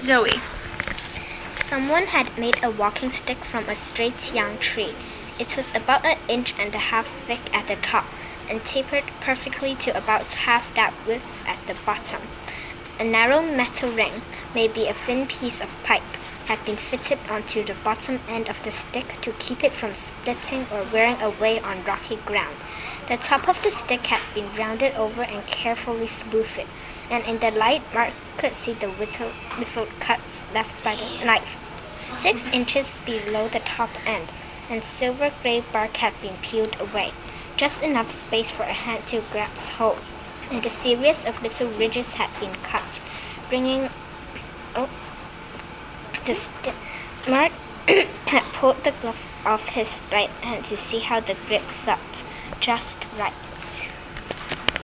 Zoe. Someone had made a walking stick from a straight young tree. It was about an inch and a half thick at the top and tapered perfectly to about half that width at the bottom. A narrow metal ring, maybe a thin piece of pipe, had been fitted onto the bottom end of the stick to keep it from splitting or wearing away on rocky ground. The top of the stick had been rounded over and carefully smoothed, and in the light Mark could see the little, little cuts left by the knife. Six inches below the top end, and silver gray bark had been peeled away, just enough space for a hand to grasp hold, and a series of little ridges had been cut, bringing oh, the stick. Mark had pulled the glove off his right hand to see how the grip felt, just right.